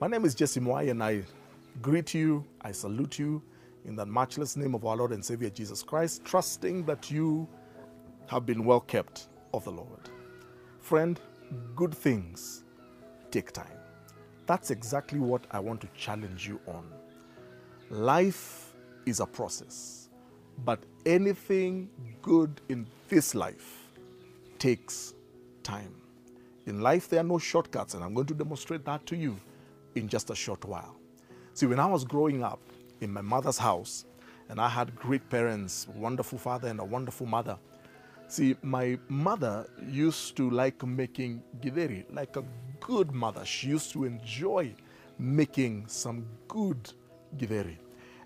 My name is Jesse Moy, and I greet you, I salute you in the matchless name of our Lord and Savior Jesus Christ, trusting that you have been well kept of the Lord. Friend, good things take time. That's exactly what I want to challenge you on. Life is a process, but anything good in this life takes time. In life, there are no shortcuts, and I'm going to demonstrate that to you in just a short while. See, when I was growing up in my mother's house, and I had great parents, wonderful father and a wonderful mother. See, my mother used to like making githeri, like a good mother. She used to enjoy making some good githeri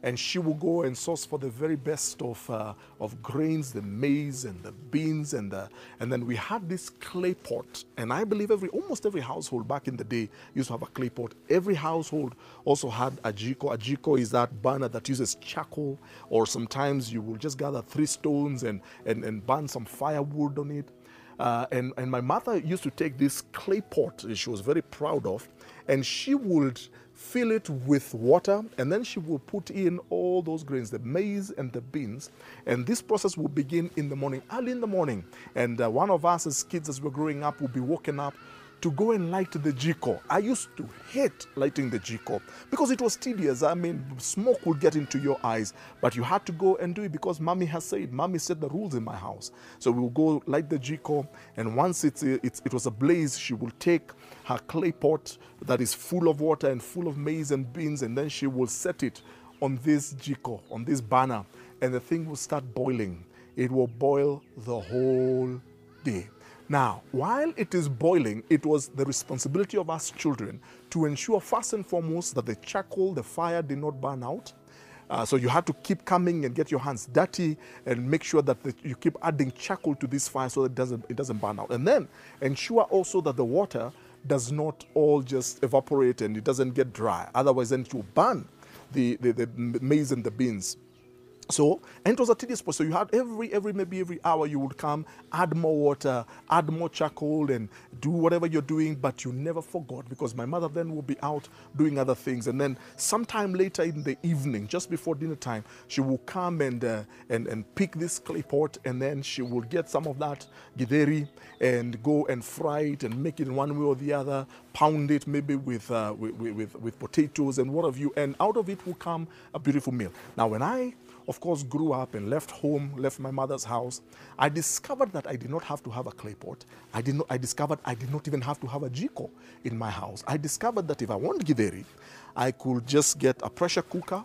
and she will go and source for the very best of, uh, of grains, the maize and the beans, and the, and then we had this clay pot. And I believe every almost every household back in the day used to have a clay pot. Every household also had a jiko. A jiko is that burner that uses charcoal, or sometimes you will just gather three stones and, and, and burn some firewood on it. Uh, and, and my mother used to take this clay pot she was very proud of, and she would fill it with water, and then she will put in all those grains, the maize and the beans. And this process will begin in the morning, early in the morning. And uh, one of us as kids, as we're growing up, will be woken up to go and light the jiko. I used to hate lighting the jiko because it was tedious. I mean, smoke would get into your eyes, but you had to go and do it because mommy has said, mommy set the rules in my house. So we will go light the jiko, and once it's, it's, it was ablaze, she will take her clay pot that is full of water and full of maize and beans, and then she will set it on this jiko, on this burner, and the thing will start boiling. It will boil the whole day. Now, while it is boiling, it was the responsibility of us children to ensure, first and foremost, that the charcoal, the fire did not burn out. Uh, so you had to keep coming and get your hands dirty and make sure that the, you keep adding charcoal to this fire so that it doesn't, it doesn't burn out. And then ensure also that the water does not all just evaporate and it doesn't get dry. Otherwise, then it will burn the, the, the maize and the beans. So, and it was a tedious process. So you had every, every, maybe every hour you would come, add more water, add more charcoal, and do whatever you're doing, but you never forgot because my mother then would be out doing other things. And then sometime later in the evening, just before dinner time, she will come and, uh, and, and pick this clay pot, and then she will get some of that githeri and go and fry it and make it one way or the other, pound it maybe with, uh, with, with, with potatoes and what have you, and out of it will come a beautiful meal. Now, when I of course, grew up and left home, left my mother's house, I discovered that I did not have to have a clay pot. I, did not, I discovered I did not even have to have a jiko in my house. I discovered that if I want githeri, I could just get a pressure cooker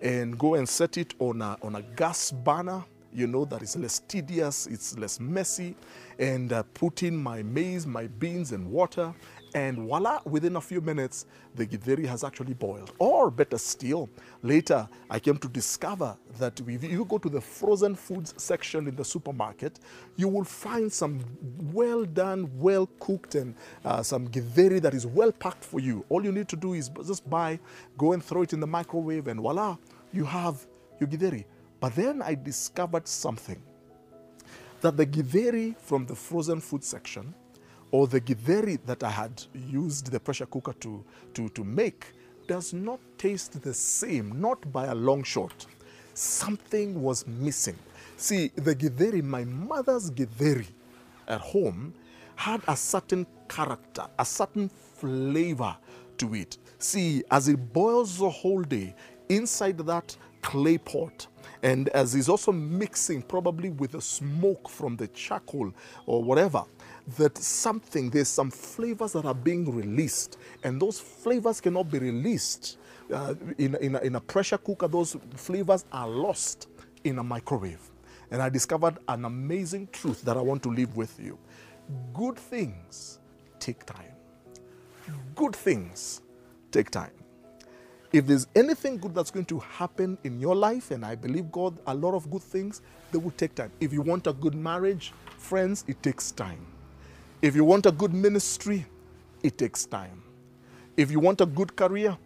and go and set it on a, on a gas burner you know, that is less tedious, it's less messy, and uh, put in my maize, my beans, and water, and voila, within a few minutes, the githeri has actually boiled. Or better still, later I came to discover that if you go to the frozen foods section in the supermarket, you will find some well done, well cooked, and uh, some githeri that is well packed for you. All you need to do is just buy, go and throw it in the microwave, and voila, you have your githeri. But then I discovered something that the githeri from the frozen food section or the githeri that I had used the pressure cooker to, to, to make does not taste the same, not by a long shot. Something was missing. See, the githeri, my mother's githeri at home, had a certain character, a certain flavor to it. See, as it boils the whole day, inside that clay pot, and as it's also mixing probably with the smoke from the charcoal or whatever, that something, there's some flavors that are being released, and those flavors cannot be released uh, in, in, a, in a pressure cooker. Those flavors are lost in a microwave. And I discovered an amazing truth that I want to leave with you. Good things take time. Good things take time. If there's anything good that's going to happen in your life, and I believe God, a lot of good things, they will take time. If you want a good marriage, friends, it takes time. If you want a good ministry, it takes time. If you want a good career,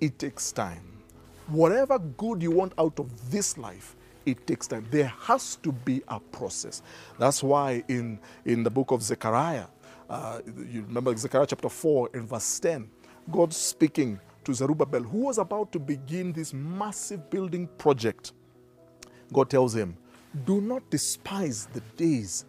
it takes time. Whatever good you want out of this life, it takes time. There has to be a process. That's why in, in the book of Zechariah, uh, you remember Zechariah chapter 4 in verse 10, God speaking to Zerubbabel, who was about to begin this massive building project, God tells him, Do not despise the days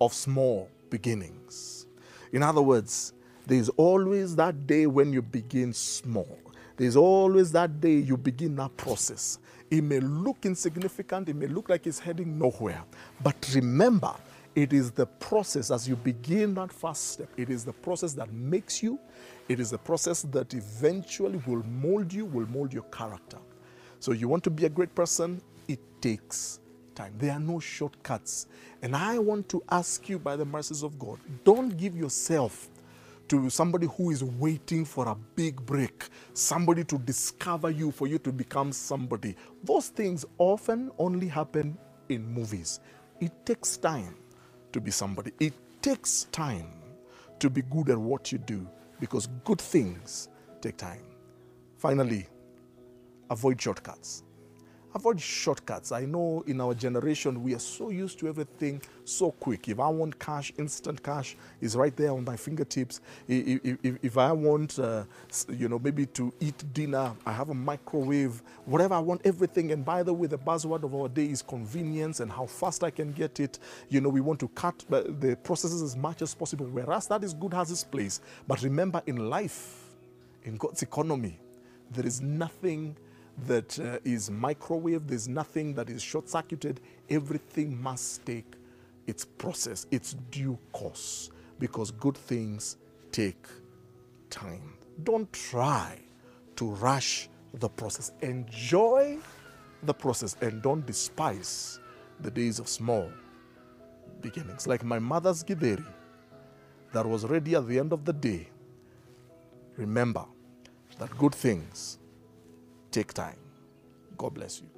of small beginnings. In other words, there's always that day when you begin small. There's always that day you begin that process. It may look insignificant, it may look like it's heading nowhere. But remember, it is the process as you begin that first step. It is the process that makes you. It is the process that eventually will mold you, will mold your character. So, you want to be a great person, it takes time. There are no shortcuts. And I want to ask you, by the mercies of God, don't give yourself to somebody who is waiting for a big break, somebody to discover you, for you to become somebody. Those things often only happen in movies. It takes time to be somebody, it takes time to be good at what you do because good things take time. Finally, avoid shortcuts. Avoid shortcuts. I know in our generation we are so used to everything so quick. If I want cash, instant cash is right there on my fingertips. If, if, if I want, uh, you know, maybe to eat dinner, I have a microwave. Whatever I want, everything. And by the way, the buzzword of our day is convenience and how fast I can get it. You know, we want to cut the processes as much as possible. Whereas that is good has its place. But remember, in life, in God's economy, there is nothing that uh, is microwave, there's nothing that is short circuited. Everything must take its process, its due course, because good things take time. Don't try to rush the process. Enjoy the process and don't despise the days of small beginnings. Like my mother's Githeri that was ready at the end of the day. Remember that good things take time. God bless you.